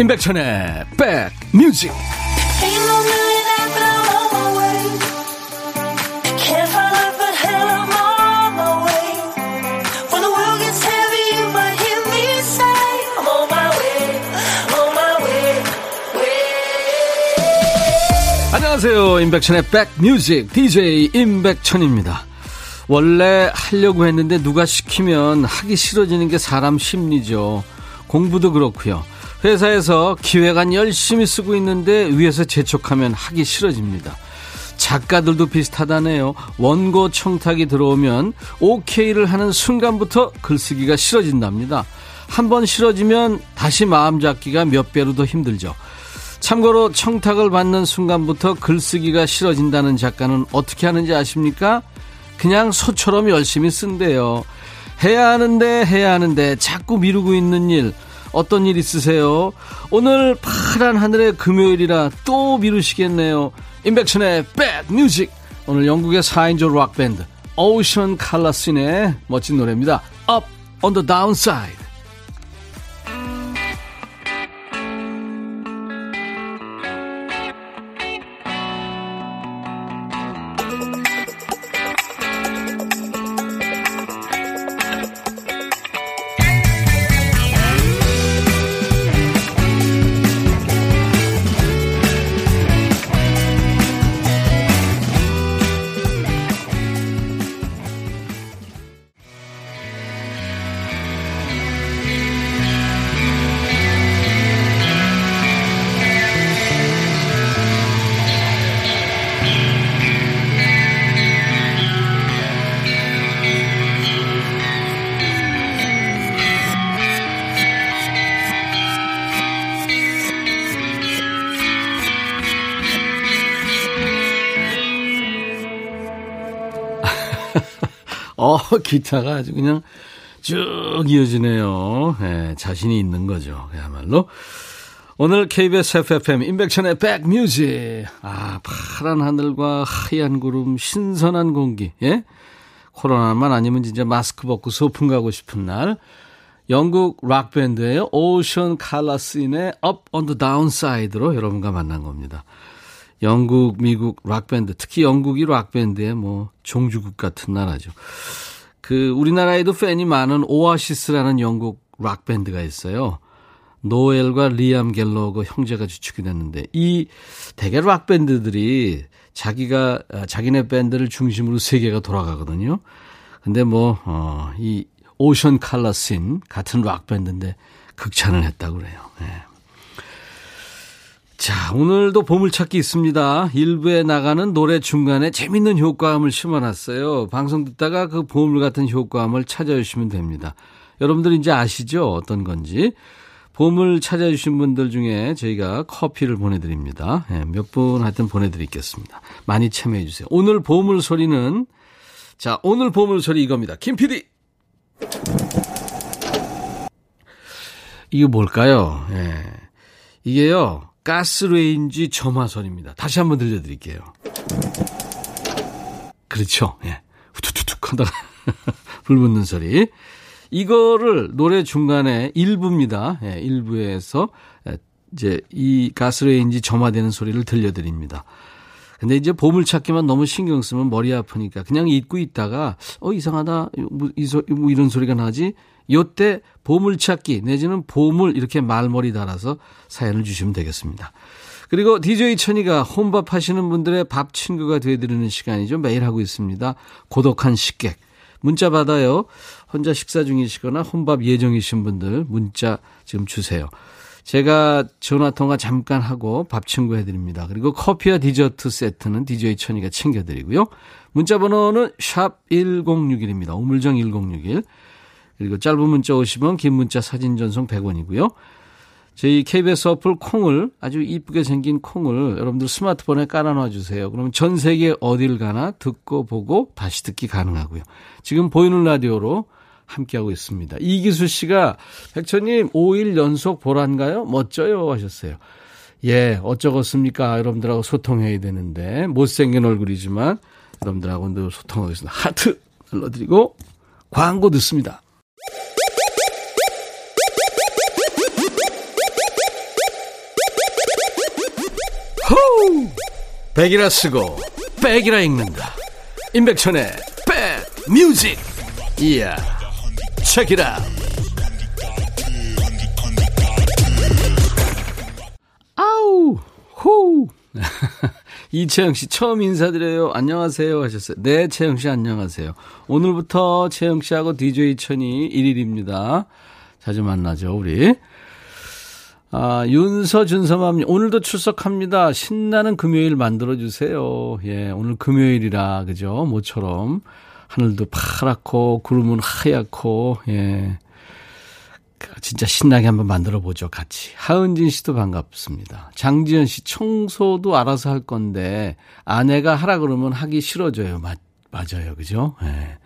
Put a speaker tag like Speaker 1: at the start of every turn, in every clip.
Speaker 1: 임백천의 백뮤직. 안녕하세요. 임백천의 백뮤직. DJ 임백천입니다. 원래 하려고 했는데 누가 시키면 하기 싫어지는 게 사람 심리죠. 공부도 그렇고요 회사에서 기획안 열심히 쓰고 있는데 위에서 재촉하면 하기 싫어집니다. 작가들도 비슷하다네요. 원고 청탁이 들어오면 OK를 하는 순간부터 글쓰기가 싫어진답니다. 한 번 싫어지면 다시 마음 잡기가 몇 배로 더 힘들죠. 참고로 청탁을 받는 순간부터 글쓰기가 싫어진다는 작가는 어떻게 하는지 아십니까? 그냥 소처럼 열심히 쓴대요. 해야 하는데 해야 하는데 자꾸 미루고 있는 일 어떤 일 있으세요? 오늘 파란 하늘의 금요일이라 또 미루시겠네요. 인백션의 백뮤직 오늘 영국의 4인조 락밴드 오션 칼라슨의 멋진 노래입니다. Up on the downside 기타가 아주 그냥 쭉 이어지네요. 네, 자신이 있는 거죠. 그야말로. 오늘 KBS 해피FM 임백천의 백뮤직. 아, 파란 하늘과 하얀 구름, 신선한 공기. 예? 코로나만 아니면 진짜 마스크 벗고 소풍 가고 싶은 날. 영국 락밴드예요. 오션 칼라스인의 Up on the Downside로 여러분과 만난 겁니다. 영국, 미국 락밴드, 특히 영국이 락밴드의 뭐 종주국 같은 나라죠. 그 우리나라에도 팬이 많은 오아시스라는 영국 락 밴드가 있어요. 노엘과 리암 갤러거 형제가 주축이 됐는데 이 대개 락 밴드들이 자기가 자기네 밴드를 중심으로 세계가 돌아가거든요. 근데 뭐 어, 이 Ocean Colour Scene 같은 락 밴드인데 극찬을 했다고 그래요. 네. 자, 오늘도 보물찾기 있습니다. 일부에 나가는 노래 중간에 재밌는 효과음을 심어놨어요. 방송 듣다가 그 보물 같은 효과음을 찾아주시면 됩니다. 여러분들 이제 아시죠? 어떤 건지. 보물 찾아주신 분들 중에 저희가 커피를 보내드립니다. 네, 몇분 하여튼 보내드리겠습니다. 많이 참여해주세요. 오늘 보물 소리는, 자, 오늘 보물 소리 이겁니다. 김 PD! 이게 뭘까요? 예. 네. 이게요, 가스레인지 점화선입니다. 다시 한번 들려드릴게요. 그렇죠. 예. 후투투툭 하다가 불 붙는 소리. 이거를 노래 중간에 일부입니다. 예, 일부에서 이제 이 가스레인지 점화되는 소리를 들려드립니다. 근데 이제 보물찾기만 너무 신경 쓰면 머리 아프니까 그냥 잊고 있다가 어 이상하다 뭐, 이 소, 뭐 이런 소리가 나지 요때 보물찾기 내지는 보물 이렇게 말머리 달아서 사연을 주시면 되겠습니다. 그리고 DJ 천이가 혼밥 하시는 분들의 밥 친구가 되어드리는 시간이죠. 매일 하고 있습니다. 고독한 식객. 문자 받아요. 혼자 식사 중이시거나 혼밥 예정이신 분들 문자 지금 주세요. 제가 전화통화 잠깐 하고 밥 친구 해드립니다. 그리고 커피와 디저트 세트는 DJ 천이가 챙겨드리고요. 문자 번호는 샵 1061입니다. 우물정 1061. 그리고 짧은 문자 50원, 긴 문자 사진 전송 100원이고요. 저희 KBS 어플 콩을 아주 이쁘게 생긴 콩을 여러분들 스마트폰에 깔아놔 주세요. 그러면 전 세계 어딜 가나 듣고 보고 다시 듣기 가능하고요. 지금 보이는 라디오로 함께하고 있습니다. 이기수 씨가 백천님 5일 연속 보란가요? 멋져요 하셨어요. 예, 어쩌겠습니까? 여러분들하고 소통해야 되는데 못생긴 얼굴이지만 여러분들하고도 소통하겠습니다. 하트 눌러드리고 광고 듣습니다. 호우! 백이라 쓰고 백이라 읽는다. 임백천의 백 뮤직. 이야. 책이라. 아우 호 이채영 씨 처음 인사드려요. 안녕하세요 하셨어요. 네, 채영 씨 안녕하세요. 오늘부터 채영 씨하고 DJ 천이 1일입니다. 자주 만나죠, 우리. 아, 윤서 준서맘 오늘도 출석합니다. 신나는 금요일 만들어 주세요. 예, 오늘 금요일이라 그죠? 모처럼 하늘도 파랗고 구름은 하얗고 예. 진짜 신나게 한번 만들어 보죠, 같이. 하은진 씨도 반갑습니다. 장지연 씨, 청소도 알아서 할 건데, 아내가 하라 그러면 하기 싫어져요. 맞, 맞아요. 그죠? 예.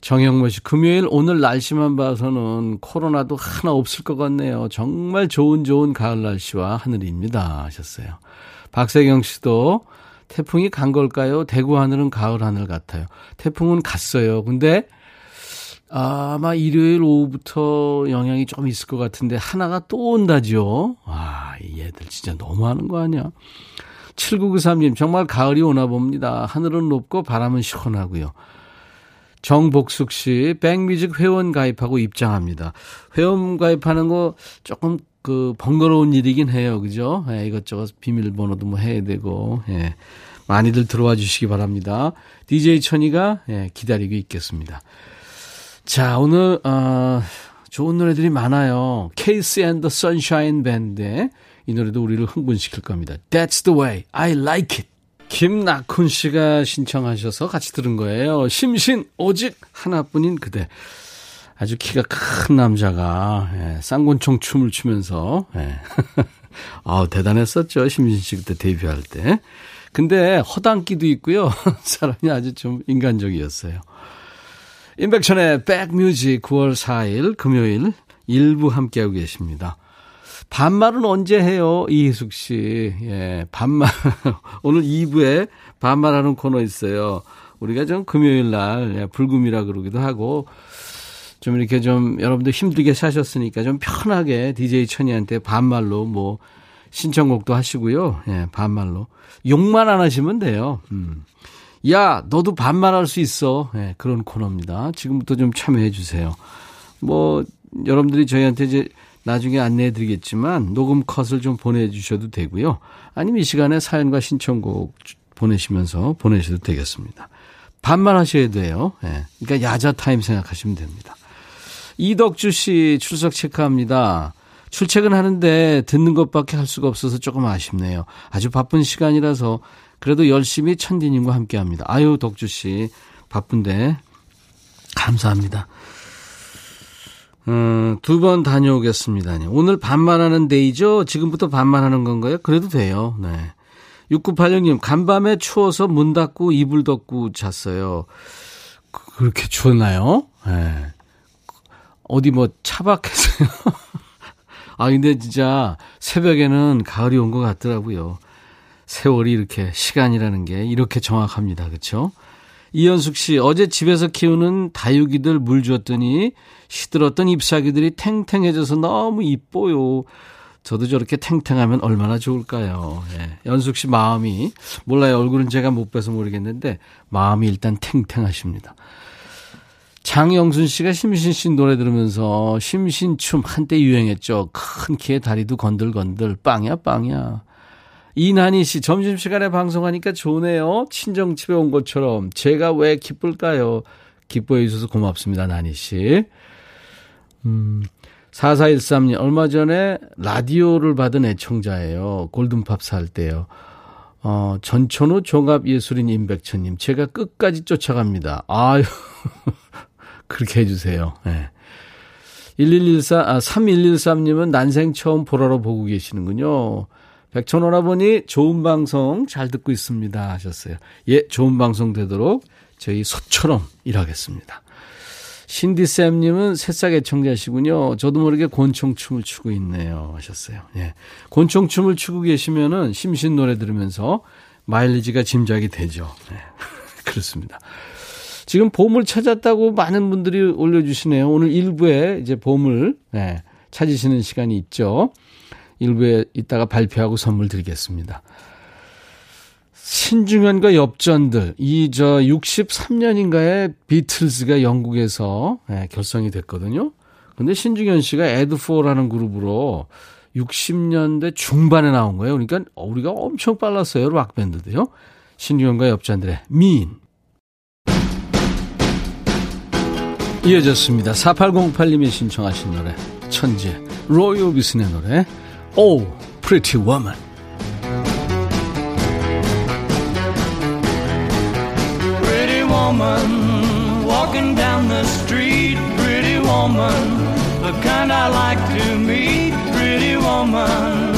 Speaker 1: 정영모 씨, 금요일 오늘 날씨만 봐서는 코로나도 하나 없을 것 같네요. 정말 좋은 좋은 가을 날씨와 하늘입니다. 하셨어요. 박세경 씨도 태풍이 간 걸까요? 대구 하늘은 가을 하늘 같아요. 태풍은 갔어요. 근데 아마 일요일 오후부터 영향이 좀 있을 것 같은데 하나가 또 온다죠. 와, 이 얘들 진짜 너무하는 거 아니야? 7993님, 정말 가을이 오나 봅니다. 하늘은 높고 바람은 시원하고요. 정복숙 씨, 백뮤직 회원 가입하고 입장합니다. 회원 가입하는 거 조금 그 번거로운 일이긴 해요. 그죠? 예, 이것저것 비밀번호도 뭐 해야 되고, 예. 많이들 들어와 주시기 바랍니다. DJ 천이가 예, 기다리고 있겠습니다. 자, 오늘, 어, 좋은 노래들이 많아요. KC and the Sunshine Band의 이 노래도 우리를 흥분시킬 겁니다. That's the way I like it. 김낙훈 씨가 신청하셔서 같이 들은 거예요. 심신 오직 하나뿐인 그대. 아주 키가 큰 남자가 예, 쌍권총 춤을 추면서 예. 아 대단했었죠 심신 씨 그때 데뷔할 때. 근데 허당기도 있고요. 사람이 아주 좀 인간적이었어요. 인백천의 백뮤직 9월 4일 금요일 일부 함께하고 계십니다. 반말은 언제 해요? 이희숙 씨. 예, 반말. 오늘 2부에 반말하는 코너 있어요. 우리가 좀 금요일 날 예, 불금이라 그러기도 하고 좀 이렇게 좀 여러분들 힘들게 사셨으니까 좀 편하게 DJ 천이한테 반말로 뭐 신청곡도 하시고요. 예, 반말로. 욕만 안 하시면 돼요. 음. 야, 너도 반말할 수 있어. 예, 그런 코너입니다. 지금부터 좀 참여해 주세요. 뭐, 여러분들이 저희한테 이제 나중에 안내해 드리겠지만 녹음 컷을 좀 보내주셔도 되고요. 아니면 이 시간에 사연과 신청곡 보내시면서 보내셔도 되겠습니다. 반말하셔야 돼요. 예. 그러니까 야자 타임 생각하시면 됩니다. 이덕주 씨 출석 체크합니다. 출첵은 하는데 듣는 것밖에 할 수가 없어서 조금 아쉽네요. 아주 바쁜 시간이라서 그래도 열심히 천디님과 함께 합니다. 아유, 덕주 씨. 바쁜데. 감사합니다. 음, 두 번 다녀오겠습니다. 오늘 반말하는 day죠? 지금부터 반말하는 건가요? 그래도 돼요. 네. 6986님, 간밤에 추워서 문 닫고 이불 덮고 잤어요. 그렇게 추웠나요? 네. 어디 뭐 차박했어요? 아, 근데 진짜 새벽에는 가을이 온 것 같더라고요. 세월이 이렇게 시간이라는 게 이렇게 정확합니다. 그렇죠? 이현숙 씨, 어제 집에서 키우는 다육이들 물 줬더니 시들었던 잎사귀들이 탱탱해져서 너무 이뻐요. 저도 저렇게 탱탱하면 얼마나 좋을까요? 예. 연숙 씨 마음이, 몰라요. 얼굴은 제가 못 뵈서 모르겠는데, 마음이 일단 탱탱하십니다. 장영순 씨가 심신 씨 노래 들으면서 심신춤 한때 유행했죠. 큰 키에 다리도 건들건들, 빵야, 빵야. 이난희 씨, 점심시간에 방송하니까 좋네요. 친정집에 온 것처럼. 제가 왜 기쁠까요? 기뻐해 주셔서 고맙습니다, 나니 씨. 음, 4413님, 얼마 전에 라디오를 받은 애청자예요. 골든팝 살 때요. 어, 전천후 종합예술인 임백천님, 제가 끝까지 쫓아갑니다. 아유, 그렇게 해주세요. 네. 1114, 아, 3113님은 난생 처음 보라로 보고 계시는군요. 백천원아버니 좋은 방송 잘 듣고 있습니다 하셨어요. 예, 좋은 방송 되도록 저희 소처럼 일하겠습니다. 신디쌤님은 새싹 애청자시군요. 저도 모르게 곤충춤을 추고 있네요. 하셨어요. 예. 곤충춤을 추고 계시면은 심신 노래 들으면서 마일리지가 짐작이 되죠. 예. 그렇습니다. 지금 보물 찾았다고 많은 분들이 올려주시네요. 오늘 일부에 이제 보물, 예, 찾으시는 시간이 있죠. 일부에 이따가 발표하고 선물 드리겠습니다. 신중현과 엽전들, 이 저 63년인가에 비틀즈가 영국에서 네, 결성이 됐거든요. 근데 신중현 씨가 에드포라는 그룹으로 60년대 중반에 나온 거예요. 그러니까 우리가 엄청 빨랐어요. 락 밴드도요. 신중현과 엽전들의 미인. 이어졌습니다. 4808님이 신청하신 노래 천재 로이 오비슨의 노래 Oh Pretty Woman Pretty woman walking down the street Pretty woman the kind I like to meet Pretty woman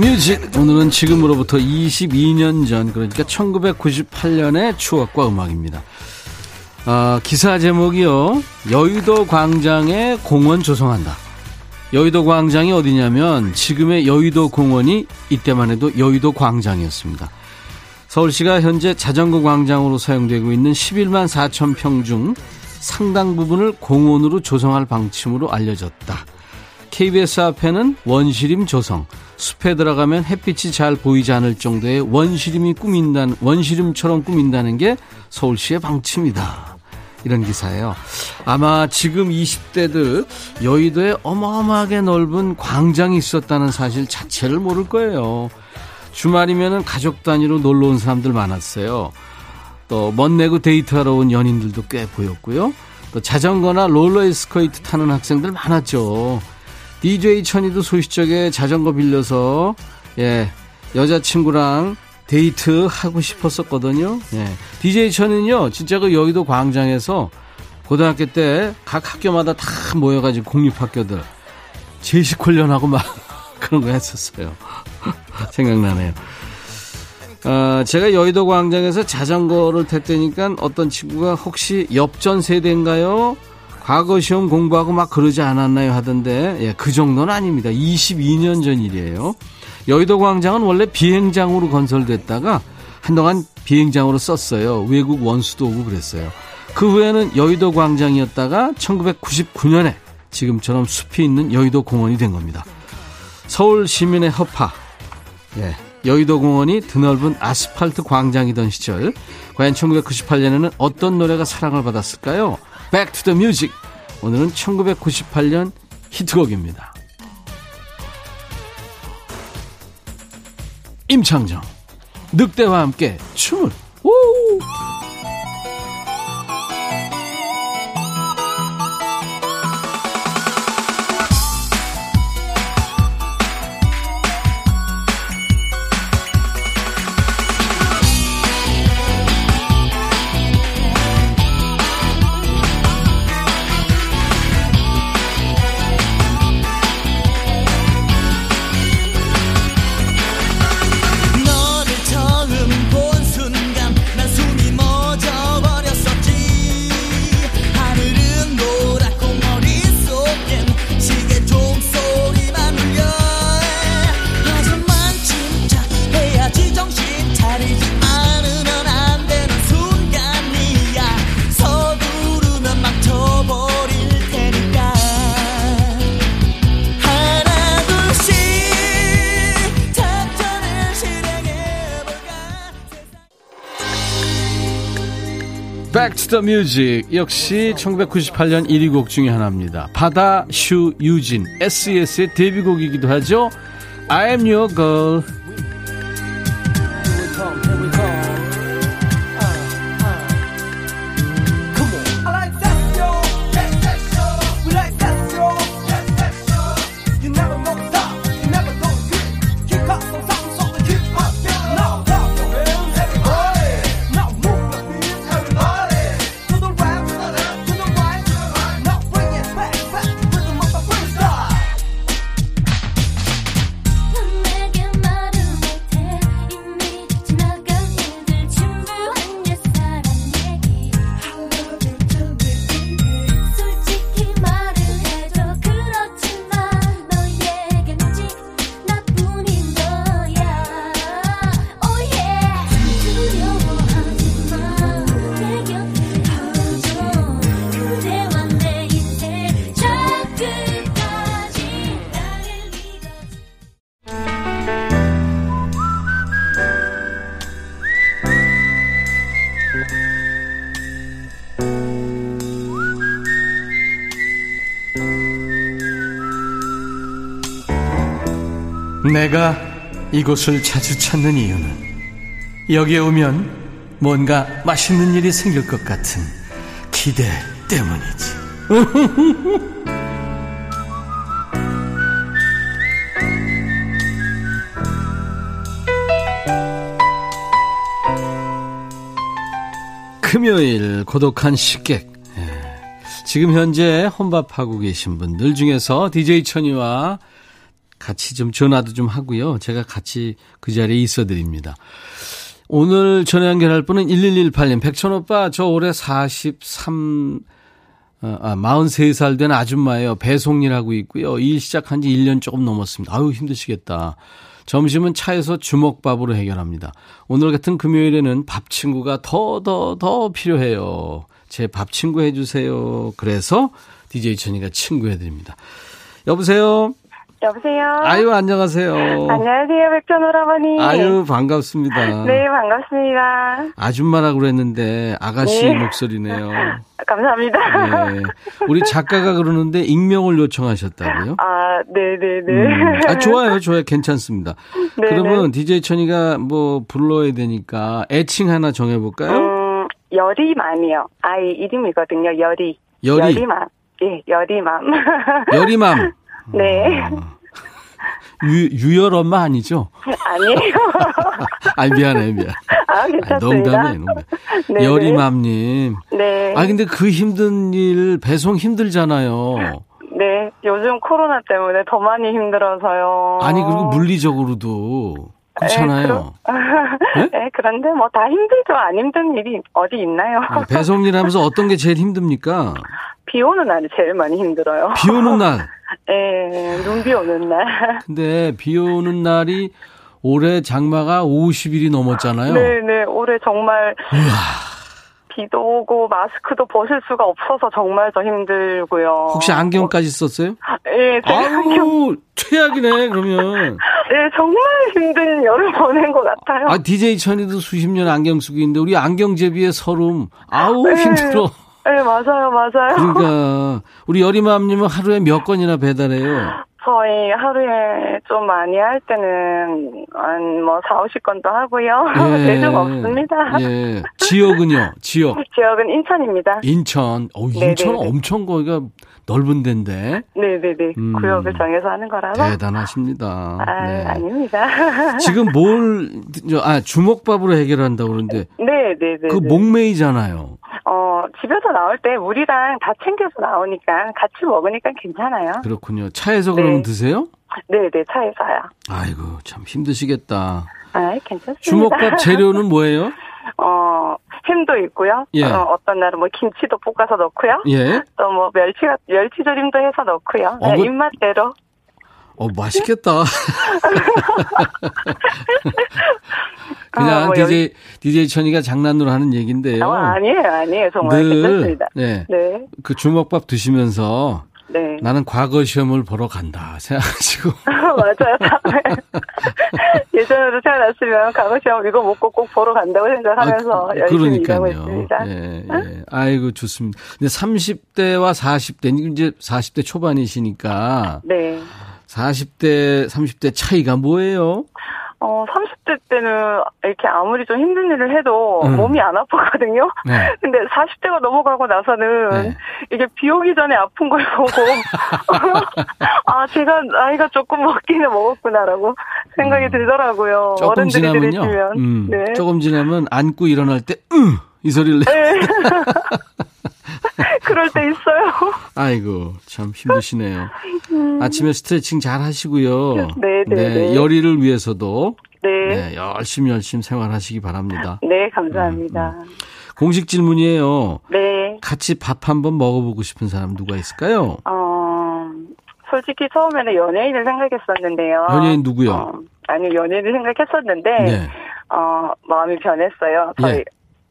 Speaker 1: Music. 오늘은 지금으로부터 22년 전, 그러니까 1998년의 추억과 음악입니다. 아, 기사 제목이요. 여의도 광장에 공원 조성한다. 여의도 광장이 어디냐면 지금의 여의도 공원이 이때만 해도 여의도 광장이었습니다. 서울시가 현재 자전거 광장으로 사용되고 있는 11만 4천 평 중 상당 부분을 공원으로 조성할 방침으로 알려졌다. KBS 앞에는 원시림 조성, 숲에 들어가면 햇빛이 잘 보이지 않을 정도의 원시림이 꾸민다는, 원시림처럼 꾸민다는 게 서울시의 방침이다. 이런 기사예요. 아마 지금 20대들 여의도에 어마어마하게 넓은 광장이 있었다는 사실 자체를 모를 거예요. 주말이면은 가족 단위로 놀러 온 사람들 많았어요. 또 멋내고 데이트하러 온 연인들도 꽤 보였고요. 또 자전거나 롤러스케이트 타는 학생들 많았죠. DJ 천이도 소시적에 자전거 빌려서 예 여자친구랑 데이트 하고 싶었었거든요. 예. DJ 천은요 진짜 그 여의도 광장에서 고등학교 때 각 학교마다 다 모여가지고 공립학교들 제식 훈련하고 막 그런 거 했었어요. 생각나네요. 아, 제가 여의도 광장에서 자전거를 탔다니까 어떤 친구가 혹시 엽전 세대인가요? 과거 시험 공부하고 막 그러지 않았나요? 하던데, 예, 그 정도는 아닙니다. 22년 전 일이에요. 여의도 광장은 원래 비행장으로 건설됐다가 한동안 비행장으로 썼어요. 외국 원수도 오고 그랬어요. 그 후에는 여의도 광장이었다가 1999년에 지금처럼 숲이 있는 여의도 공원이 된 겁니다. 서울 시민의 허파. 예. 여의도 공원이 드넓은 아스팔트 광장이던 시절. 과연 1998년에는 어떤 노래가 사랑을 받았을까요? Back to the music. 오늘은 1998년 히트곡입니다. 임창정. 늑대와 함께 춤을. 오! The Music 역시 1998년 1위 곡 중에 하나입니다. 바다 슈 유진 SES의 데뷔곡이기도 하죠. I am your girl. 내가 이곳을 자주 찾는 이유는 여기에 오면 뭔가 맛있는 일이 생길 것 같은 기대 때문이지. 금요일 고독한 식객. 예. 지금 현재 혼밥하고 계신 분들 중에서 DJ 천이와 같이 좀 전화도 좀 하고요. 제가 같이 그 자리에 있어 드립니다. 오늘 전화 연결할 분은 1118님. 백천 오빠, 저 올해 43, 어, 아, 43살 된 아줌마예요. 배송 일 하고 있고요. 일 시작한 지 1년 조금 넘었습니다. 아유, 힘드시겠다. 점심은 차에서 주먹밥으로 해결합니다. 오늘 같은 금요일에는 밥 친구가 더, 더, 더 필요해요. 제 밥 친구 해주세요. 그래서 DJ 천이가 친구 해드립니다. 여보세요?
Speaker 2: 여보세요.
Speaker 1: 아유, 안녕하세요.
Speaker 2: 안녕하세요, 백천 오라버니.
Speaker 1: 아유, 반갑습니다.
Speaker 2: 네, 반갑습니다.
Speaker 1: 아줌마라고 그랬는데 아가씨
Speaker 2: 네.
Speaker 1: 목소리네요.
Speaker 2: 감사합니다.
Speaker 1: 네. 우리 작가가 그러는데 익명을 요청하셨다고요?
Speaker 2: 아, 네네네.
Speaker 1: 음. 아, 좋아요, 좋아요. 괜찮습니다.
Speaker 2: 네네.
Speaker 1: 그러면 DJ 천이가 뭐 불러야 되니까 애칭 하나 정해볼까요?
Speaker 2: 음, 열이맘이요. 아이 이름이거든요, 열이.
Speaker 1: 열이.
Speaker 2: 열이맘. 예, 열이맘.
Speaker 1: 열이맘.
Speaker 2: 네.
Speaker 1: 유, 유열 엄마 아니죠?
Speaker 2: 아니에요.
Speaker 1: 아, 미안해, 미안.
Speaker 2: 아,
Speaker 1: 아,
Speaker 2: 괜찮습니다.
Speaker 1: 농담이에요, 농담.
Speaker 2: 네네.
Speaker 1: 열이맘님.
Speaker 2: 네.
Speaker 1: 아, 근데 그 힘든 일 배송 힘들잖아요.
Speaker 2: 네, 요즘 코로나 때문에 더 많이 힘들어서요.
Speaker 1: 아니, 그리고 물리적으로도 그렇잖아요. 네?
Speaker 2: 네, 그런데 뭐 다 힘들죠. 안 힘든 일이 어디 있나요?
Speaker 1: 아, 배송 일 하면서 어떤 게 제일 힘듭니까?
Speaker 2: 비 오는 날이 제일 많이 힘들어요.
Speaker 1: 비 오는 날.
Speaker 2: 예, 눈비 오는 날.
Speaker 1: 근데 비 오는 날이 올해 장마가 50일이 넘었잖아요.
Speaker 2: 네네, 올해 정말 비도 오고 마스크도 벗을 수가 없어서 정말 더 힘들고요.
Speaker 1: 혹시 안경까지 썼어요?
Speaker 2: 예, 제가 안경,
Speaker 1: 최악이네, 그러면.
Speaker 2: 예, 정말 힘든 여름 보낸 것 같아요.
Speaker 1: 아, DJ 천이도 수십 년 안경 쓰고 있는데, 우리 안경 제비의 서름. 아우,
Speaker 2: 네.
Speaker 1: 힘들어.
Speaker 2: 네, 맞아요, 맞아요.
Speaker 1: 그러니까, 우리 여리맘님은 하루에 몇 건이나 배달해요?
Speaker 2: 저희 하루에 좀 많이 할 때는 한뭐 4, 50건도 하고요. 대중 없습니다.
Speaker 1: 예. 지역은요? 지역.
Speaker 2: 지역은 인천입니다.
Speaker 1: 인천. 어, 인천
Speaker 2: 네네네.
Speaker 1: 엄청 거기가 넓은 데인데.
Speaker 2: 네네네.
Speaker 1: 음.
Speaker 2: 구역을 정해서 하는 거라서.
Speaker 1: 대단하십니다.
Speaker 2: 아,
Speaker 1: 네.
Speaker 2: 아닙니다.
Speaker 1: 지금 뭘, 저, 아, 주먹밥으로 해결한다고 그러는데,
Speaker 2: 네네네.
Speaker 1: 그 목매이잖아요.
Speaker 2: 어, 집에서 나올 때 물이랑 다 챙겨서 나오니까 같이 먹으니까 괜찮아요.
Speaker 1: 그렇군요. 차에서 그러면
Speaker 2: 네.
Speaker 1: 드세요?
Speaker 2: 네 네, 차에서요.
Speaker 1: 아이고, 참 힘드시겠다.
Speaker 2: 아, 괜찮습니다.
Speaker 1: 주먹밥 재료는 뭐예요?
Speaker 2: 어, 햄도 있고요.
Speaker 1: 예.
Speaker 2: 어, 떤 날은 뭐 김치도 볶아서 넣고요.
Speaker 1: 예.
Speaker 2: 또 뭐 멸치가, 멸치 조림도 해서 넣고요.
Speaker 1: 어,
Speaker 2: 네,
Speaker 1: 그-
Speaker 2: 입맛대로.
Speaker 1: 어, 맛있겠다. 그냥
Speaker 2: 아, 뭐
Speaker 1: DJ, DJ 천이가 장난으로 하는 얘기인데요.
Speaker 2: 어, 아니에요, 아니에요. 정말
Speaker 1: 늘,
Speaker 2: 괜찮습니다.
Speaker 1: 네.
Speaker 2: 네,
Speaker 1: 그 주먹밥 드시면서
Speaker 2: 네.
Speaker 1: 나는 과거 시험을 보러 간다 생각하시고.
Speaker 2: 맞아요. 남자로 태어났으면 강호 씨하고 이거 먹고 꼭 보러 간다고 생각하면서
Speaker 1: 아, 그-
Speaker 2: 열심히 일하고
Speaker 1: 그러니까요.
Speaker 2: 있습니다.
Speaker 1: 예, 예. 아이고, 좋습니다. 근데 30대와 40대, 이제 40대 초반이시니까,
Speaker 2: 네.
Speaker 1: 40대, 30대 차이가 뭐예요?
Speaker 2: 어, 30대 때는 이렇게 아무리 좀 힘든 일을 해도
Speaker 1: 음.
Speaker 2: 몸이 안 아팠거든요.
Speaker 1: 네.
Speaker 2: 근데 40대가 넘어가고 나서는
Speaker 1: 네.
Speaker 2: 이게 비 오기 전에 아픈 걸 보고 아 제가 나이가 조금 먹기는 먹었구나라고 생각이 들더라고요.
Speaker 1: 음. 조금
Speaker 2: 어른들이
Speaker 1: 지나면요.
Speaker 2: 들으시면
Speaker 1: 음,
Speaker 2: 네.
Speaker 1: 조금 지나면 안고 일어날 때, 으! 이 소리를 내.
Speaker 2: 네. 그럴 때 있어요.
Speaker 1: 아이고, 참 힘드시네요. 아침에 스트레칭 잘 하시고요.
Speaker 2: 음. 네, 네, 네.
Speaker 1: 열의를 위해서도
Speaker 2: 네.
Speaker 1: 네, 열심히 열심히 생활하시기 바랍니다.
Speaker 2: 네, 감사합니다.
Speaker 1: 음, 공식 질문이에요.
Speaker 2: 네.
Speaker 1: 같이 밥 한번 먹어보고 싶은 사람 누가 있을까요?
Speaker 2: 어, 솔직히 처음에는 연예인을 생각했었는데요.
Speaker 1: 연예인 누구요?
Speaker 2: 어, 아니, 연예인을 생각했었는데,
Speaker 1: 네.
Speaker 2: 어, 마음이 변했어요. 저희
Speaker 1: 예.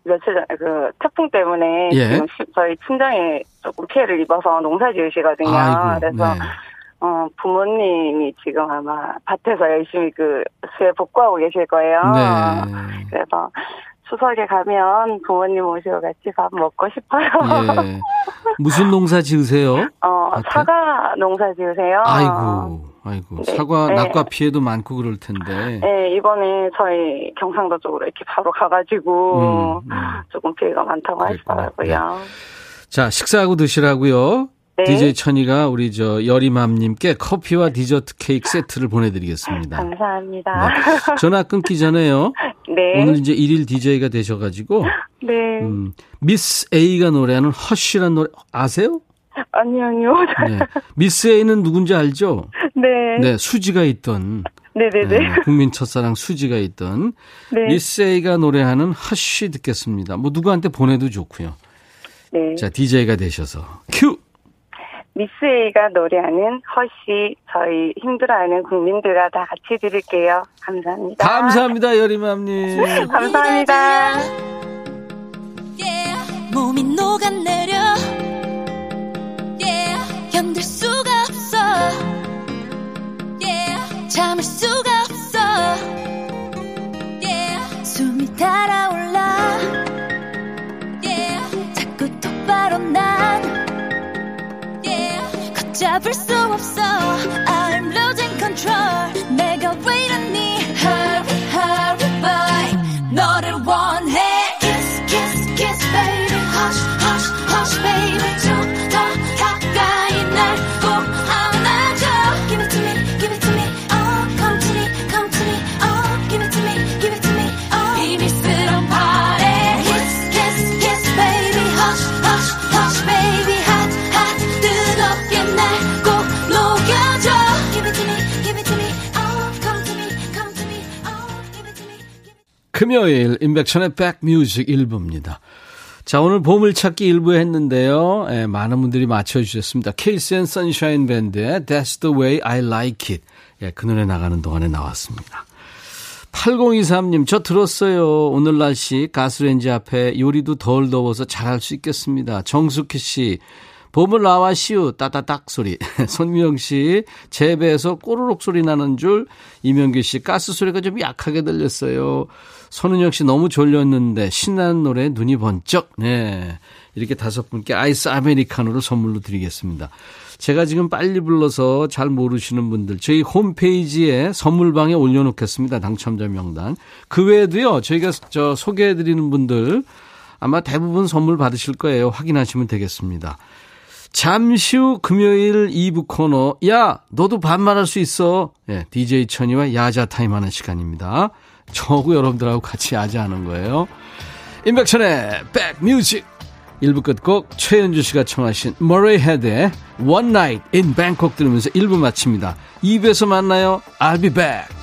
Speaker 2: 며칠 전, 그, 태풍 때문에
Speaker 1: 예.
Speaker 2: 지금 시- 저희 친정에 조금 피해를 입어서 농사 지으시거든요.
Speaker 1: 아이고,
Speaker 2: 그래서,
Speaker 1: 네.
Speaker 2: 어, 부모님이 지금 아마 밭에서 열심히 그 수해 복구하고 계실 거예요.
Speaker 1: 네.
Speaker 2: 그래서 추석에 가면 부모님 모시고 같이 밥 먹고 싶어요.
Speaker 1: 예. 무슨 농사 지으세요?
Speaker 2: 어,
Speaker 1: 밭에?
Speaker 2: 사과 농사 지으세요.
Speaker 1: 아이고, 아이고.
Speaker 2: 네.
Speaker 1: 사과
Speaker 2: 네.
Speaker 1: 낙과 피해도 많고 그럴 텐데.
Speaker 2: 네, 이번에 저희 경상도 쪽으로 이렇게 바로 가가지고
Speaker 1: 음, 음.
Speaker 2: 조금 피해가 많다고. 하시더라고요.
Speaker 1: 자, 식사하고 드시라고요.
Speaker 2: 네.
Speaker 1: DJ 천이가 우리 저 여리맘님께 커피와 디저트 케이크 세트를 보내드리겠습니다.
Speaker 2: 감사합니다.
Speaker 1: 네. 전화 끊기 전에요.
Speaker 2: 네.
Speaker 1: 오늘 이제 일일 DJ가 되셔가지고
Speaker 2: 네.
Speaker 1: 음, 미스 A가 노래하는 Hush란 노래 아세요?
Speaker 2: 아니요, 아니요.
Speaker 1: 네. 미스 A는 누군지 알죠?
Speaker 2: 네.
Speaker 1: 네, 수지가 있던
Speaker 2: 네네네.
Speaker 1: 네, 국민 첫사랑 수지가 있던
Speaker 2: 네.
Speaker 1: 미스 A가 노래하는 Hush 듣겠습니다. 뭐 누구한테 보내도 좋고요.
Speaker 2: 네.
Speaker 1: 자, DJ가 되셔서 큐.
Speaker 2: 미스 A가 노래하는 Hush 저희 힘들어하는 국민들과 다 같이 들을게요. 감사합니다.
Speaker 1: 감사합니다, 여리맘님.
Speaker 2: 감사합니다.
Speaker 3: Yeah. 몸이 녹아내려 yeah. 걷잡을 수 없어 I'm losing control
Speaker 1: 금요일 임백천의 백뮤직 1부입니다. 자, 오늘 보물찾기 1부 했는데요. 예, 많은 분들이 맞춰주셨습니다. KC and Sunshine Band의 That's the way I like it. 예, 그 노래 나가는 동안에 나왔습니다. 8023님, 저 들었어요. 오늘 날씨 가스레인지 앞에 요리도 덜 더워서 잘할 수 있겠습니다. 정숙희 씨, 봄을 나와 시우 따다닥 소리. 손미영 씨, 제 배에서 꼬르륵 소리 나는 줄. 이명규 씨, 가스 소리가 좀 약하게 들렸어요. 손은혁 씨 너무 졸렸는데 신나는 노래 눈이 번쩍. 네. 이렇게 다섯 분께 아이스 아메리카노를 선물로 드리겠습니다. 제가 지금 빨리 불러서 잘 모르시는 분들 저희 홈페이지에 선물방에 올려놓겠습니다. 당첨자 명단. 그 외에도요. 저희가 저 소개해드리는 분들 아마 대부분 선물 받으실 거예요. 확인하시면 되겠습니다. 잠시 후 금요일 2부 코너 야 너도 반말할 수 있어 예, DJ 천이와 야자 타임 하는 시간입니다. 저하고 여러분들하고 같이 야자하는 거예요. 임백천의 백뮤직 1부 끝곡 최현주 씨가 청하신 머레이 헤드의 One Night in Bangkok 들으면서 1부 마칩니다. 2부에서 만나요. I'll be back.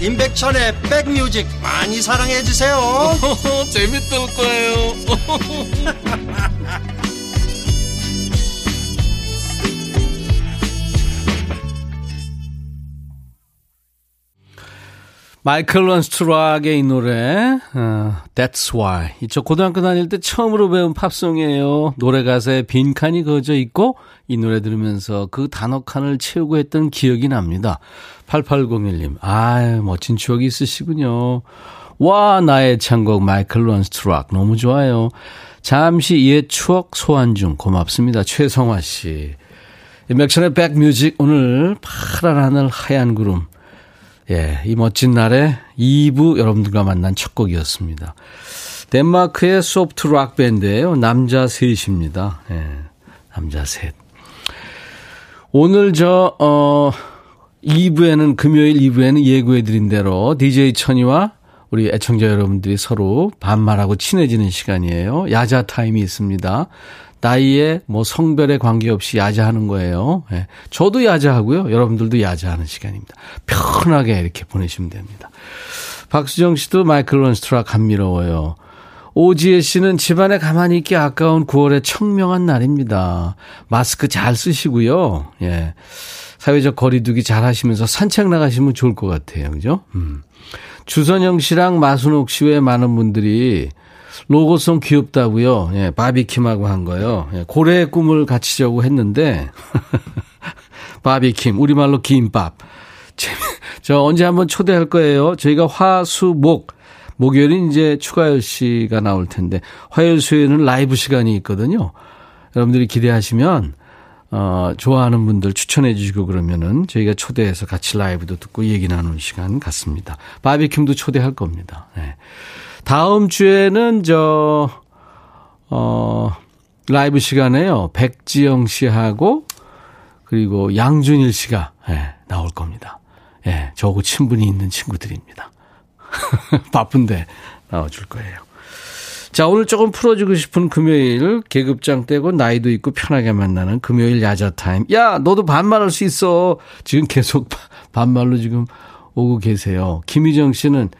Speaker 4: 임백천의 백뮤직 많이 사랑해 주세요.
Speaker 1: 재밌을 거예요. 마이클 런스트락의 이 노래 어, That's Why. 이쪽 고등학교 다닐 때 처음으로 배운 팝송이에요. 노래 가사에 빈 칸이 그어져 있고 이 노래 들으면서 그 단어 칸을 채우고 했던 기억이 납니다 8801님 아 멋진 추억이 있으시군요 와 나의 애창곡 Michael Learns to Rock 너무 좋아요 잠시 옛 추억 소환 중 고맙습니다 최성화 씨 백천의 백뮤직 오늘 파란 하늘 하얀 구름 예, 이 멋진 날에 2부 여러분들과 만난 첫 곡이었습니다. 덴마크의 소프트 락 밴드예요. 남자 셋입니다. 예, 남자 셋. 오늘 저, 어, 2부에는, 금요일 2부에는 예고해 드린 대로 DJ 천이와 우리 애청자 여러분들이 서로 반말하고 친해지는 시간이에요. 야자 타임이 있습니다. 나이에 뭐 성별에 관계없이 야자하는 거예요. 예. 저도 야자하고요. 여러분들도 야자하는 시간입니다. 편하게 이렇게 보내시면 됩니다. 박수정 씨도 마이클 런스트라 감미로워요. 오지혜 씨는 집안에 가만히 있기 아까운 9월의 청명한 날입니다. 마스크 잘 쓰시고요. 예. 사회적 거리두기 잘 하시면서 산책 나가시면 좋을 것 같아요. 그죠? 음. 주선영 씨랑 마순옥 씨 외 많은 분들이 로고송 귀엽다고요. 예, 바비킴하고 한 거요. 예, 고래의 꿈을 갖추려고 했는데 바비킴 우리말로 김밥. 저 언제 한번 초대할 거예요. 저희가 화수목 목요일은 이제 추가열 씨가 나올 텐데 화요일 수요일은 라이브 시간이 있거든요. 여러분들이 기대하시면 어, 좋아하는 분들 추천해 주시고 그러면은 저희가 초대해서 같이 라이브도 듣고 얘기 나누는 시간 같습니다. 바비킴도 초대할 겁니다. 네. 다음 주에는 저, 어, 라이브 시간에요. 백지영 씨하고 그리고 양준일 씨가 예, 나올 겁니다. 예, 저하고 친분이 있는 친구들입니다. 바쁜데 나와줄 거예요. 자, 오늘 조금 풀어주고 싶은 금요일, 계급장 떼고 나이도 있고 편하게 만나는 금요일 야자 타임. 야, 너도 반말할 수 있어. 지금 계속 반말로 지금 오고 계세요. 김희정 씨는,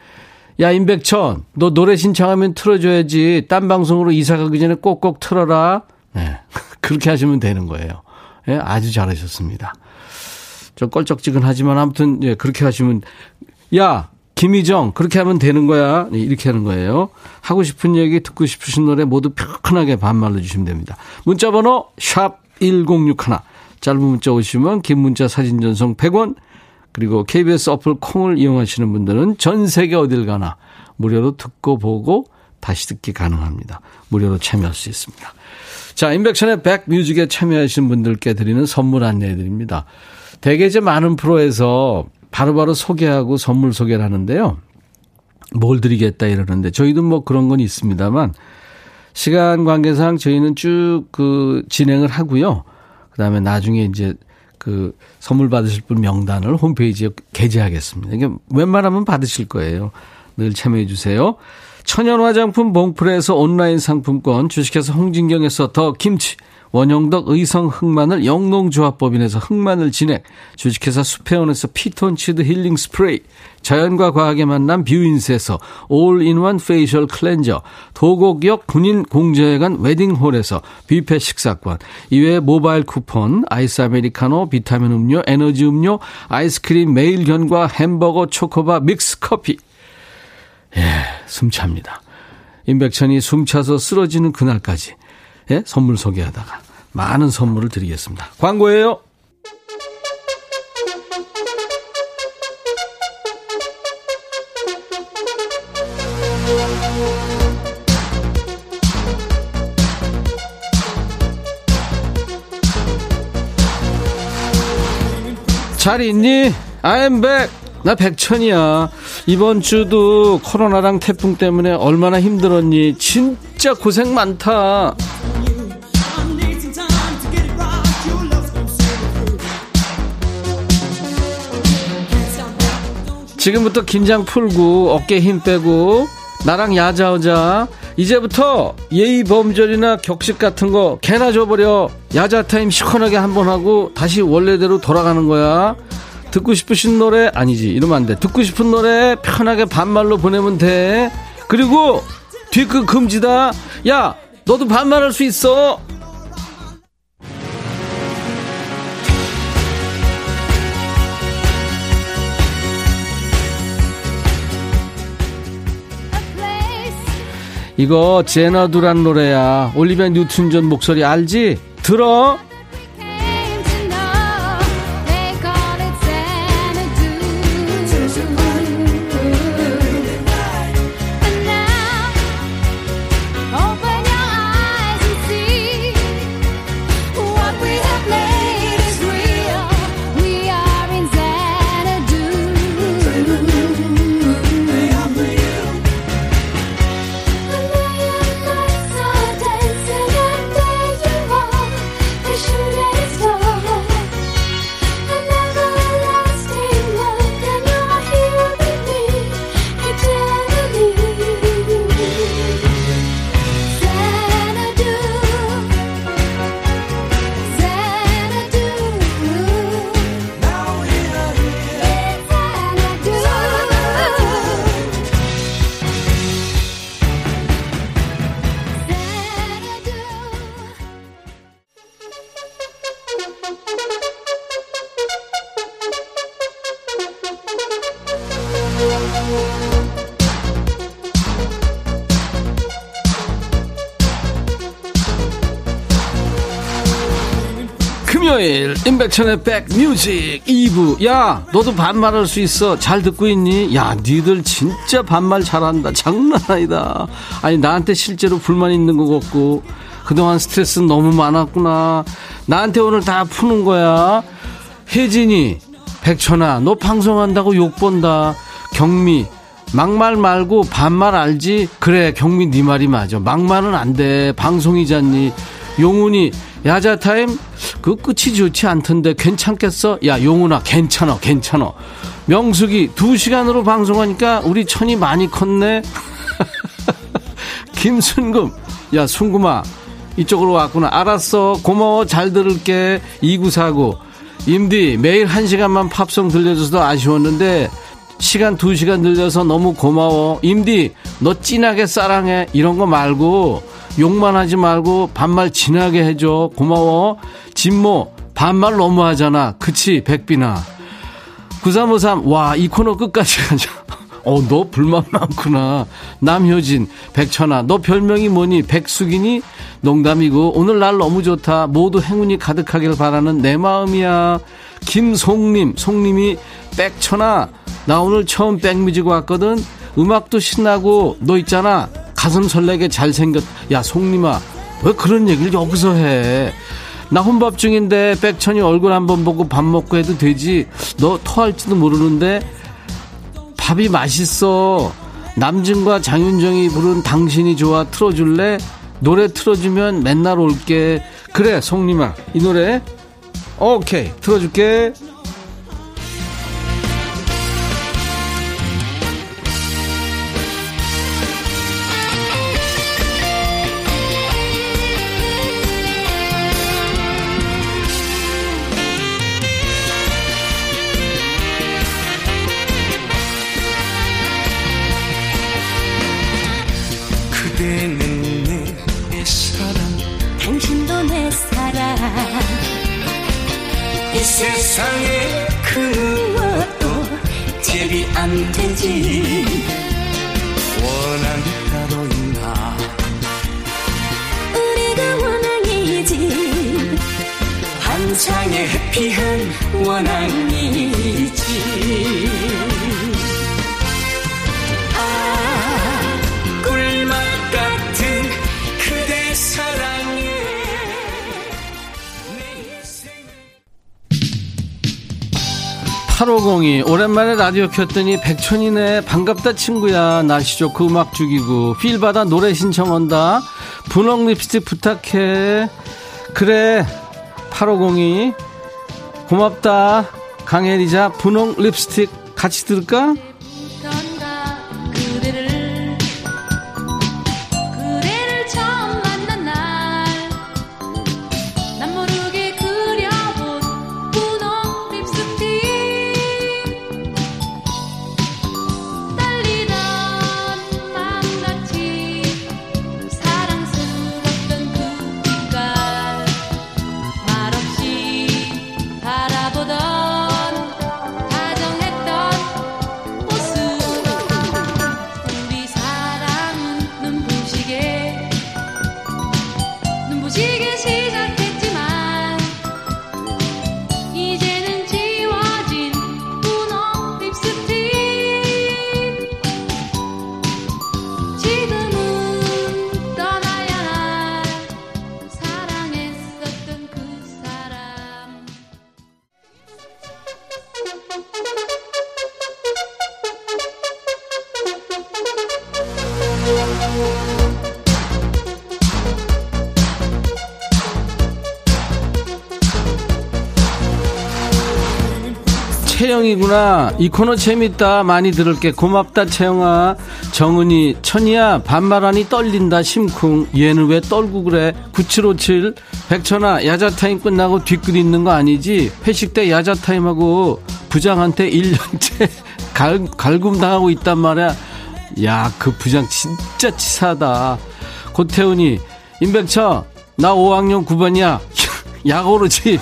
Speaker 1: 야, 임백천, 너 노래 신청하면 틀어줘야지. 딴 방송으로 이사 가기 전에 꼭꼭 틀어라. 네. 그렇게 하시면 되는 거예요. 예, 아주 잘하셨습니다. 좀 껄쩍지근하지만 아무튼, 예, 그렇게 하시면, 야, 김희정, 그렇게 하면 되는 거야. 네, 이렇게 하는 거예요. 하고 싶은 얘기, 듣고 싶으신 노래 모두 편하게 반말로 주시면 됩니다. 문자번호, 샵 1061. 짧은 문자 오시면, 긴 문자 사진 전송 100원. 그리고 KBS 어플 콩을 이용하시는 분들은 전 세계 어딜 가나 무료로 듣고 보고 다시 듣기 가능합니다. 무료로 참여할 수 있습니다. 자, 인백션의 백뮤직에 참여하신 분들께 드리는 선물 안내해 드립니다. 대개 이제 많은 프로에서 바로바로 소개하고 선물 소개를 하는데요. 뭘 드리겠다 이러는데 저희도 뭐 그런 건 있습니다만 시간 관계상 저희는 쭉 그 진행을 하고요. 그다음에 나중에 이제 그 선물 받으실 분 명단을 홈페이지에 게재하겠습니다. 이게 웬만하면 받으실 거예요. 늘 참여해 주세요. 천연 화장품 봉프레에서 온라인 상품권, 주식회사 홍진경에서 더 김치, 원형덕 의성 흑마늘 영농조합법인에서 흑마늘 진액, 주식회사 수페온에서 피톤치드 힐링 스프레이, 자연과 과학의 만남 뷰인스에서 all-in-one facial cleanser, 도곡역 군인 공제회관 웨딩홀에서 뷔페 식사권, 이외에 모바일 쿠폰, 아이스 아메리카노, 비타민 음료, 에너지 음료, 아이스크림 매일견과 햄버거 초코바 믹스 커피. 예, 숨찹니다. 임백천이 숨차서 쓰러지는 그날까지 예? 선물 소개하다가 많은 선물을 드리겠습니다. 광고예요. 잘 있니? I'm back. 나 백천이야. 이번 주도 코로나랑 태풍 때문에 얼마나 힘들었니? 진짜 고생 많다. 지금부터 긴장 풀고 어깨 힘 빼고 나랑 야자하자. 이제부터 예의 범절이나 격식 같은 거 개나 줘버려. 야자 타임 시원하게 한번 하고 다시 원래대로 돌아가는 거야. 듣고 싶으신 노래 아니지 이러면 안 돼. 듣고 싶은 노래 편하게 반말로 보내면 돼. 그리고 뒤끝 금지다. 야 너도 반말할 수 있어. 이거 Xanadu란 노래야. 올리비아 뉴튼 존 목소리 알지? 들어. 임백천의 백뮤직. 2부 야 너도 반말할 수 있어. 잘 듣고 있니? 야 니들 진짜 반말 잘한다. 장난 아니다. 아니 나한테 실제로 불만 있는 거 같고. 그동안 스트레스 너무 많았구나. 나한테 오늘 다 푸는 거야. 혜진이 백천아 너 방송한다고 욕본다. 경미 막말 말고 반말 알지? 그래 경미 네 말이 맞아. 막말은 안 돼. 방송이잖니. 용훈이 야자타임 그 끝이 좋지 않던데 괜찮겠어? 야 용훈아 괜찮아 괜찮아. 명숙이 두 시간으로 방송하니까 우리 천이 많이 컸네. 김순금. 야 순금아 이쪽으로 왔구나. 알았어. 고마워. 잘 들을게. 2949 임디 매일 한 시간만 팝송 들려줘서 아쉬웠는데 시간 두 시간 늘려서 너무 고마워. 임디 너 진하게 사랑해. 이런 거 말고 욕만 하지 말고 반말 진하게 해줘. 고마워. 진모 반말 너무 하잖아. 그치 백비나 9353 와 이 코너 끝까지 가자. 어 너 불만 많구나. 남효진 백천아 너 별명이 뭐니? 백숙이니? 농담이고. 오늘 날 너무 좋다. 모두 행운이 가득하길 바라는 내 마음이야. 김송님 송님이 백천아 나 오늘 처음 백뮤직 왔거든. 음악도 신나고. 너 있잖아 가슴 설레게 잘생겼 야 송님아 왜 그런 얘기를 여기서 해 나 혼밥 중인데 백천이 얼굴 한번 보고 밥 먹고 해도 되지 너 토할지도 모르는데 밥이 맛있어. 남진과 장윤정이 부른 당신이 좋아 틀어줄래? 노래 틀어주면 맨날 올게. 그래, 송님아. 이 노래? 오케이. 틀어줄게.
Speaker 5: 세상에 그 무엇도 제비 안 되지. 원한 따로 있나?
Speaker 3: 우리가 원앙이지.
Speaker 5: 환상의 해피한 원앙이지
Speaker 1: 8502 오랜만에 라디오 켰더니 백천이네. 반갑다 친구야. 날씨 좋고 음악 죽이고. 필받아 노래 신청 온다. 분홍 립스틱 부탁해. 그래. 8502 고맙다. 강혜리자 분홍 립스틱 같이 들을까? 채영이구나. 이 코너 재밌다. 많이 들을게. 고맙다 채영아. 정은이 천이야 반말하니 떨린다 심쿵. 얘는 왜 떨고 그래? 9757 백천아 야자타임 끝나고 뒷글 있는 거 아니지? 회식 때 야자타임하고 부장한테 1년째 갈, 갈굼 당하고 있단 말이야. 야 그 부장 진짜 치사하다. 고태훈이 임백천 나 5학년 9반이야. 약오르지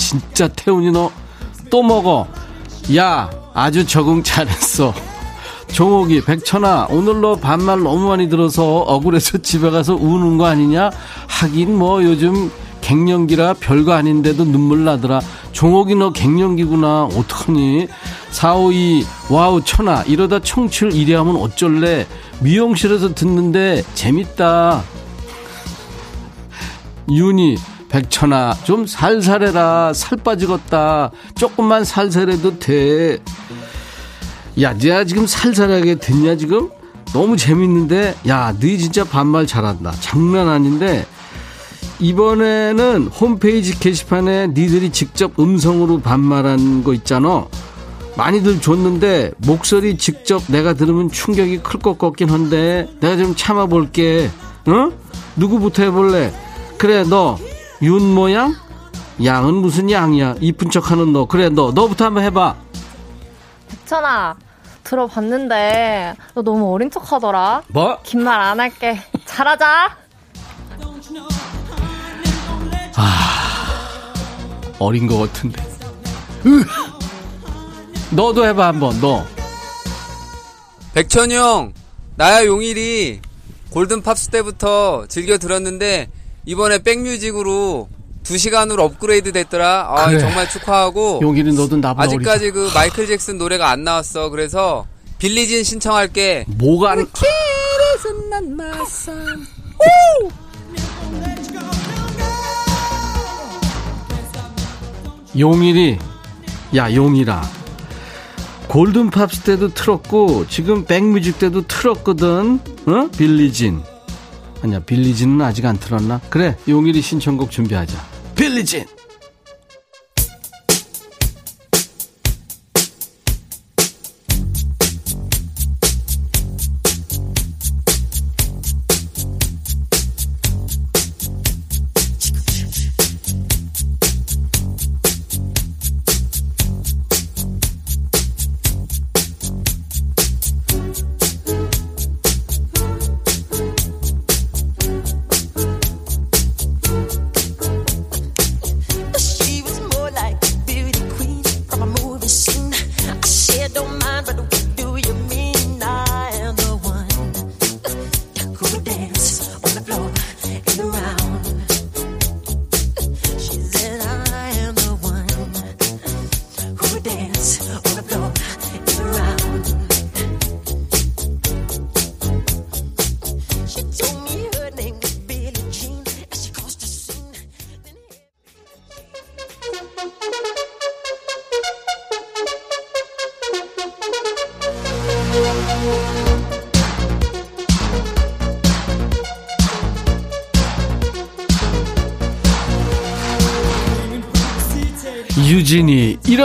Speaker 1: 진짜 태훈이 너 또 먹어. 야, 아주 적응 잘했어. 종옥이, 백천아, 오늘 너 반말 너무 많이 들어서 억울해서 집에 가서 우는 거 아니냐? 하긴 뭐 요즘 갱년기라 별거 아닌데도 눈물 나더라. 종옥이 너 갱년기구나. 어떡하니? 452, 와우, 천아, 이러다 청취율 1위 하면 어쩔래? 미용실에서 듣는데 재밌다. 윤이 백천아 좀 살살해라. 살 빠지겠다. 조금만 살살해도 돼 야 내가 지금 살살하게 됐냐 지금? 너무 재밌는데? 야너 진짜 반말 잘한다. 장난 아닌데? 이번에는 홈페이지 게시판에 니들이 직접 음성으로 반말한 거 있잖아. 많이들 줬는데 목소리 직접 내가 들으면 충격이 클 것 같긴 한데 내가 좀 참아볼게. 어? 누구부터 해볼래? 그래 너 윤 모양? 양은 무슨 양이야? 이쁜 척하는 너. 그래 너 너부터 한번 해봐.
Speaker 6: 천아 들어봤는데 너 너무 어린 척 하더라.
Speaker 1: 뭐?
Speaker 6: 긴 말 안 할게. 잘하자.
Speaker 1: 어린 것 같은데. 으! 너도 해봐 한번 너.
Speaker 7: 백천이 형, 나야 용일이 골든 팝스 때부터 즐겨 들었는데 이번에 백뮤직으로 2시간으로 업그레이드 됐더라. 아,
Speaker 1: 그래.
Speaker 7: 정말 축하하고
Speaker 1: 용일이 너도 나보다
Speaker 7: 아직까지 그 마이클 잭슨 노래가 안 나왔어. 그래서 빌리진 신청할게.
Speaker 1: 뭐가 안 용일이 야 용일아 골든 팝스 때도 틀었고 지금 백뮤직 때도 틀었거든 어 빌리진 아니야 빌리진은 아직 안 틀었나? 그래 용일이 신청곡 준비하자. 빌리진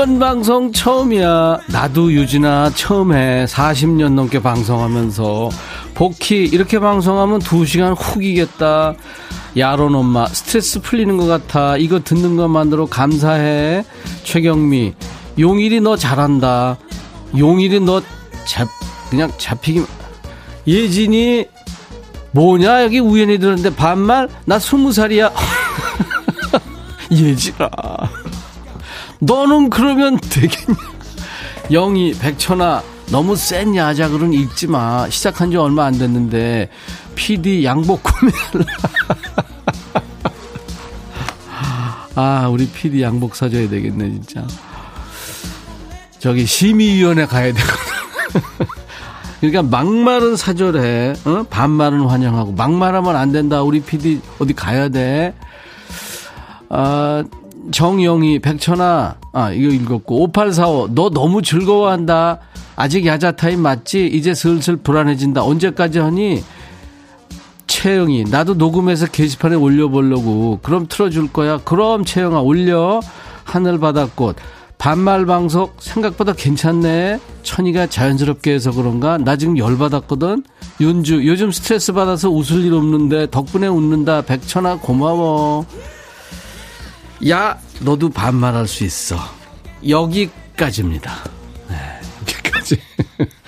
Speaker 1: 이 이런 방송 처음이야. 나도 유진아 처음 해 40년 넘게 방송하면서 복희 이렇게 방송하면 2시간 훅이겠다. 야론 엄마 스트레스 풀리는 것 같아. 이거 듣는 것만으로 감사해. 최경미 용일이 너 잘한다. 용일이 너 잡, 그냥 잡히기. 예진이 뭐냐? 여기 우연히 들었는데 반말? 나 스무 살이야. 예진아 너는 그러면 되겠냐? 영희, 백천아, 너무 센 야작으로는 읽지 마. 시작한 지 얼마 안 됐는데, PD 양복 구매할라. 아, 우리 PD 양복 사줘야 되겠네, 진짜. 저기 심의위원회 가야 되거든. 그러니까 막말은 사절해, 어? 반말은 환영하고, 막말하면 안 된다. 우리 PD 어디 가야 돼. 아, 정영희, 백천아, 아, 이거 읽었고, 5845, 너 너무 즐거워한다. 아직 야자 타임 맞지? 이제 슬슬 불안해진다. 언제까지 하니? 채영이, 나도 녹음해서 게시판에 올려보려고. 그럼 틀어줄 거야? 그럼 채영아, 올려. 하늘바다꽃. 반말 방송 생각보다 괜찮네. 천이가 자연스럽게 해서 그런가? 나 지금 열받았거든? 윤주, 요즘 스트레스 받아서 웃을 일 없는데 덕분에 웃는다. 백천아, 고마워. 야, 너도 반말할 수 있어. 여기까지입니다. 네, 여기까지.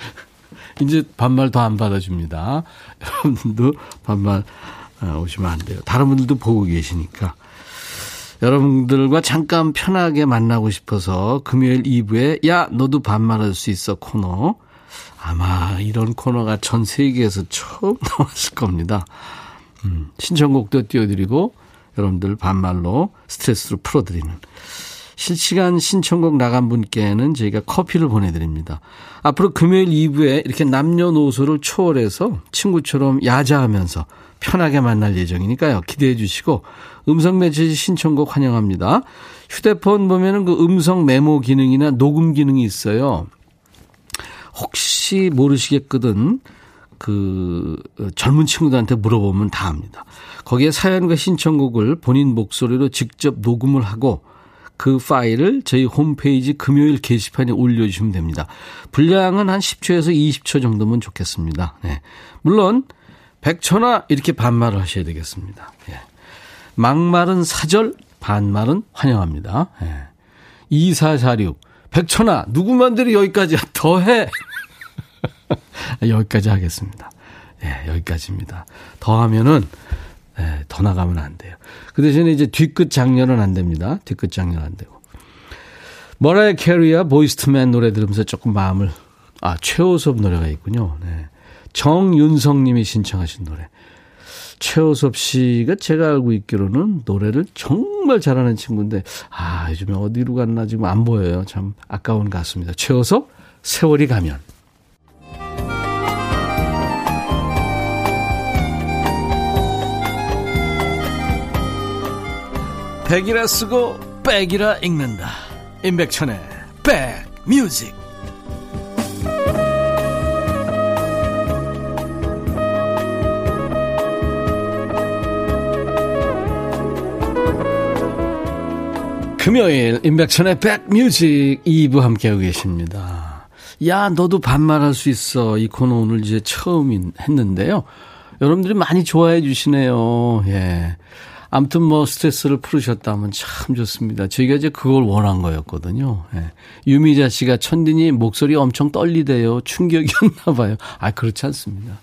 Speaker 1: 이제 반말 더 안 받아줍니다. 여러분들도 반말 어, 오시면 안 돼요. 다른 분들도 보고 계시니까. 여러분들과 잠깐 편하게 만나고 싶어서 금요일 2부에 야, 너도 반말할 수 있어 코너. 아마 이런 코너가 전 세계에서 처음 나왔을 겁니다. 음, 신청곡도 띄워드리고 여러분들 반말로 스트레스를 풀어드리는 실시간 신청곡 나간 분께는 저희가 커피를 보내드립니다. 앞으로 금요일 2부에 이렇게 남녀노소를 초월해서 친구처럼 야자하면서 편하게 만날 예정이니까요. 기대해 주시고 음성 메시지 신청곡 환영합니다. 휴대폰 보면은 그 음성 메모 기능이나 녹음 기능이 있어요. 혹시 모르시겠거든 그 젊은 친구들한테 물어보면 다 압니다. 거기에 사연과 신청곡을 본인 목소리로 직접 녹음을 하고 그 파일을 저희 홈페이지 금요일 게시판에 올려주시면 됩니다. 분량은 한 10초에서 20초 정도면 좋겠습니다. 네. 물론 백천아 이렇게 반말을 하셔야 되겠습니다. 예. 막말은 사절, 반말은 환영합니다. 예. 2446 백천아 누구 만들이 여기까지야 더해 여기까지 하겠습니다. 예, 여기까지입니다. 더 하면은 예, 더 나가면 안 돼요. 그 대신에 이제 뒤끝 작렬은 안 됩니다. 뒤끝 작렬 안 되고. 머라이어 캐리와 Boyz II Men 노래 들으면서 조금 마음을 아 최호섭 노래가 있군요. 네. 정윤성 님이 신청하신 노래. 최호섭 씨가 제가 알고 있기로는 노래를 정말 잘하는 친구인데 아 요즘에 어디로 갔나 지금 안 보여요. 참 아까운 가수입니다. 최호섭 세월이 가면. 백이라 쓰고 백이라 읽는다. 임백천의 백뮤직. 금요일 임백천의 백뮤직 2부 함께하고 계십니다. 야 너도 반말할 수 있어. 이 코너 오늘 이제 처음 했는데요. 여러분들이 많이 좋아해 주시네요. 예. 아무튼 뭐 스트레스를 풀으셨다면 참 좋습니다. 저희가 이제 그걸 원한 거였거든요. 예. 유미자 씨가 천디님 목소리 엄청 떨리대요. 충격이었나 봐요. 아, 그렇지 않습니다.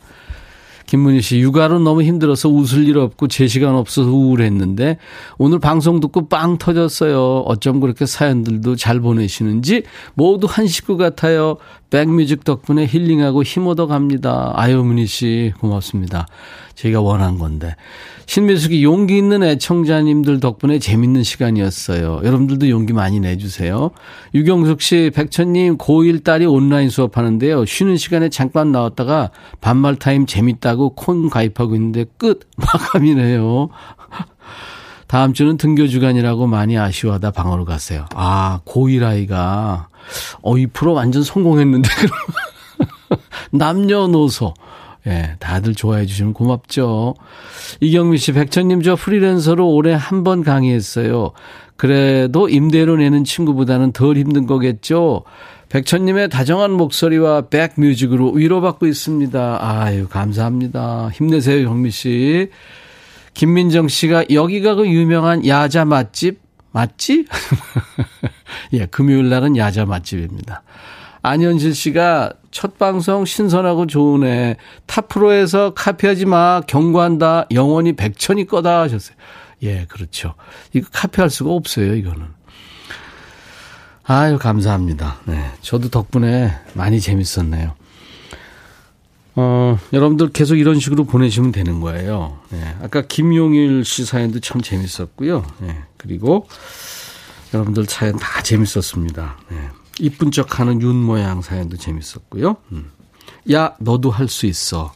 Speaker 1: 김문희 씨, 육아로 너무 힘들어서 웃을 일 없고 제 시간 없어서 우울했는데 오늘 방송 듣고 빵 터졌어요. 어쩜 그렇게 사연들도 잘 보내시는지 모두 한 식구 같아요. 백뮤직 덕분에 힐링하고 힘 얻어 갑니다. 아유, 문희 씨, 고맙습니다. 저희가 원한 건데. 신미숙이 용기 있는 애청자님들 덕분에 재밌는 시간이었어요. 여러분들도 용기 많이 내주세요. 유경숙 씨, 백천님, 고1 딸이 온라인 수업하는데요. 쉬는 시간에 잠깐 나왔다가 반말 타임 재밌다고 콩 가입하고 있는데 끝! 마감이네요. 다음 주는 등교 주간이라고 많이 아쉬워하다 방으로 갔어요. 아, 고1 아이가. 어, 이 프로 완전 성공했는데. 남녀노소. 예, 다들 좋아해 주시면 고맙죠. 이경미 씨, 백천님 저 프리랜서로 올해 한 번 강의했어요. 그래도 임대료 내는 친구보다는 덜 힘든 거겠죠? 백천님의 다정한 목소리와 백뮤직으로 위로받고 있습니다. 아유, 감사합니다. 힘내세요, 경미 씨. 김민정 씨가 여기가 그 유명한 야자 맛집 맞지? 예, 금요일 날은 야자 맛집입니다. 안현실 씨가 첫 방송 신선하고 좋으네. 탑프로에서 카피하지 마. 경고한다. 영원히 백천이 거다 하셨어요. 예, 그렇죠. 이거 카피할 수가 없어요, 이거는. 아유, 감사합니다. 네. 저도 덕분에 많이 재밌었네요. 어, 여러분들 계속 이런 식으로 보내시면 되는 거예요. 네. 아까 김용일 씨 사연도 참 재밌었고요. 네. 그리고 여러분들 사연 다 재밌었습니다. 네. 이쁜 척 하는 윤 모양 사연도 재밌었고요. 음. 야, 너도 할 수 있어.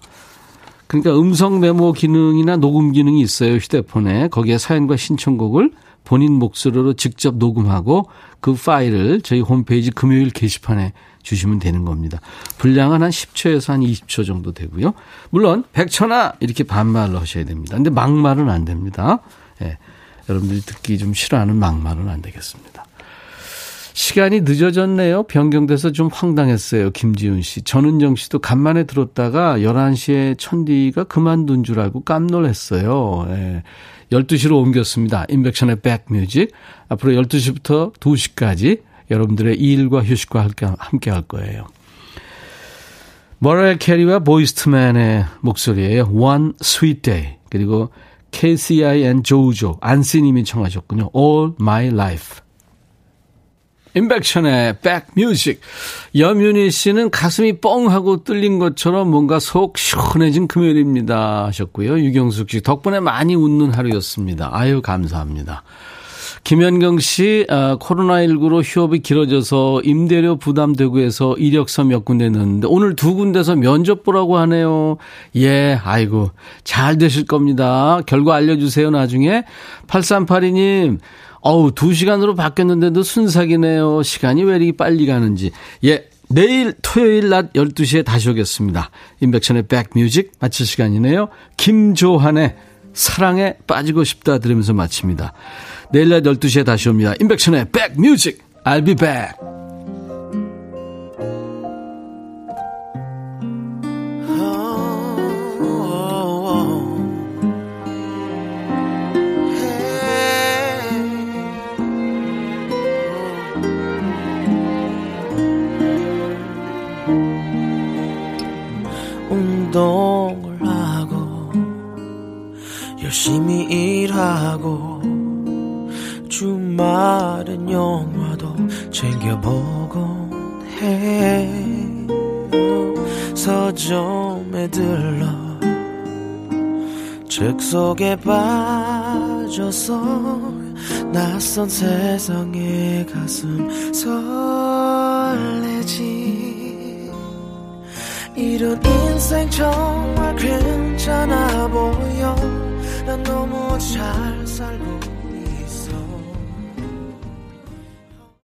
Speaker 1: 그러니까 음성 메모 기능이나 녹음 기능이 있어요. 휴대폰에. 거기에 사연과 신청곡을 본인 목소리로 직접 녹음하고 그 파일을 저희 홈페이지 금요일 게시판에 주시면 되는 겁니다. 분량은 한 10초에서 한 20초 정도 되고요. 물론 백천아 이렇게 반말로 하셔야 됩니다. 근데 막말은 안 됩니다. 예. 여러분들이 듣기 좀 싫어하는 막말은 안 되겠습니다. 시간이 늦어졌네요. 변경돼서 좀 황당했어요. 김지훈 씨. 전은정 씨도 간만에 들었다가 11시에 천디가 그만둔 줄 알고 깜놀했어요. 예. 12시로 옮겼습니다. 인백션의 백뮤직. 앞으로 12시부터 2시까지 여러분들의 일과 휴식과 함께 할 거예요. 머랄 캐리와 보이스트맨의 목소리예요. One Sweet Day. 그리고 KCI and 조조 안씨님이 청하셨군요. All My Life. 인백션의 백뮤직. 여윤희 씨는 가슴이 뻥하고 뚫린 것처럼 뭔가 속 시원해진 금요일입니다 하셨고요. 유경숙 씨 덕분에 많이 웃는 하루였습니다. 아유 감사합니다. 김현경 씨, 아, 코로나19로 휴업이 길어져서 임대료 부담되고 해서 이력서 몇 군데 넣었는데 오늘 두 군데서 면접 보라고 하네요. 예, 아이고, 잘 되실 겁니다. 결과 알려주세요, 나중에. 8382님, 어우, 두 시간으로 바뀌었는데도 순삭이네요. 시간이 왜 이렇게 빨리 가는지. 예, 내일 토요일 낮 12시에 다시 오겠습니다. 인백션의 백뮤직 마칠 시간이네요. 김조한의 사랑에 빠지고 싶다 들으면서 마칩니다. 내일 낮 12시에 다시 옵니다. 인백션의 백뮤직. I'll be back.
Speaker 8: 운동을 하고 열심히 일하고 주말엔 영화도 챙겨보곤 해 서점에 들러 책 속에 빠져서 낯선 세상에 가슴 설레지 이런 인생 정말 괜찮아 보여. 난 너무 잘 살고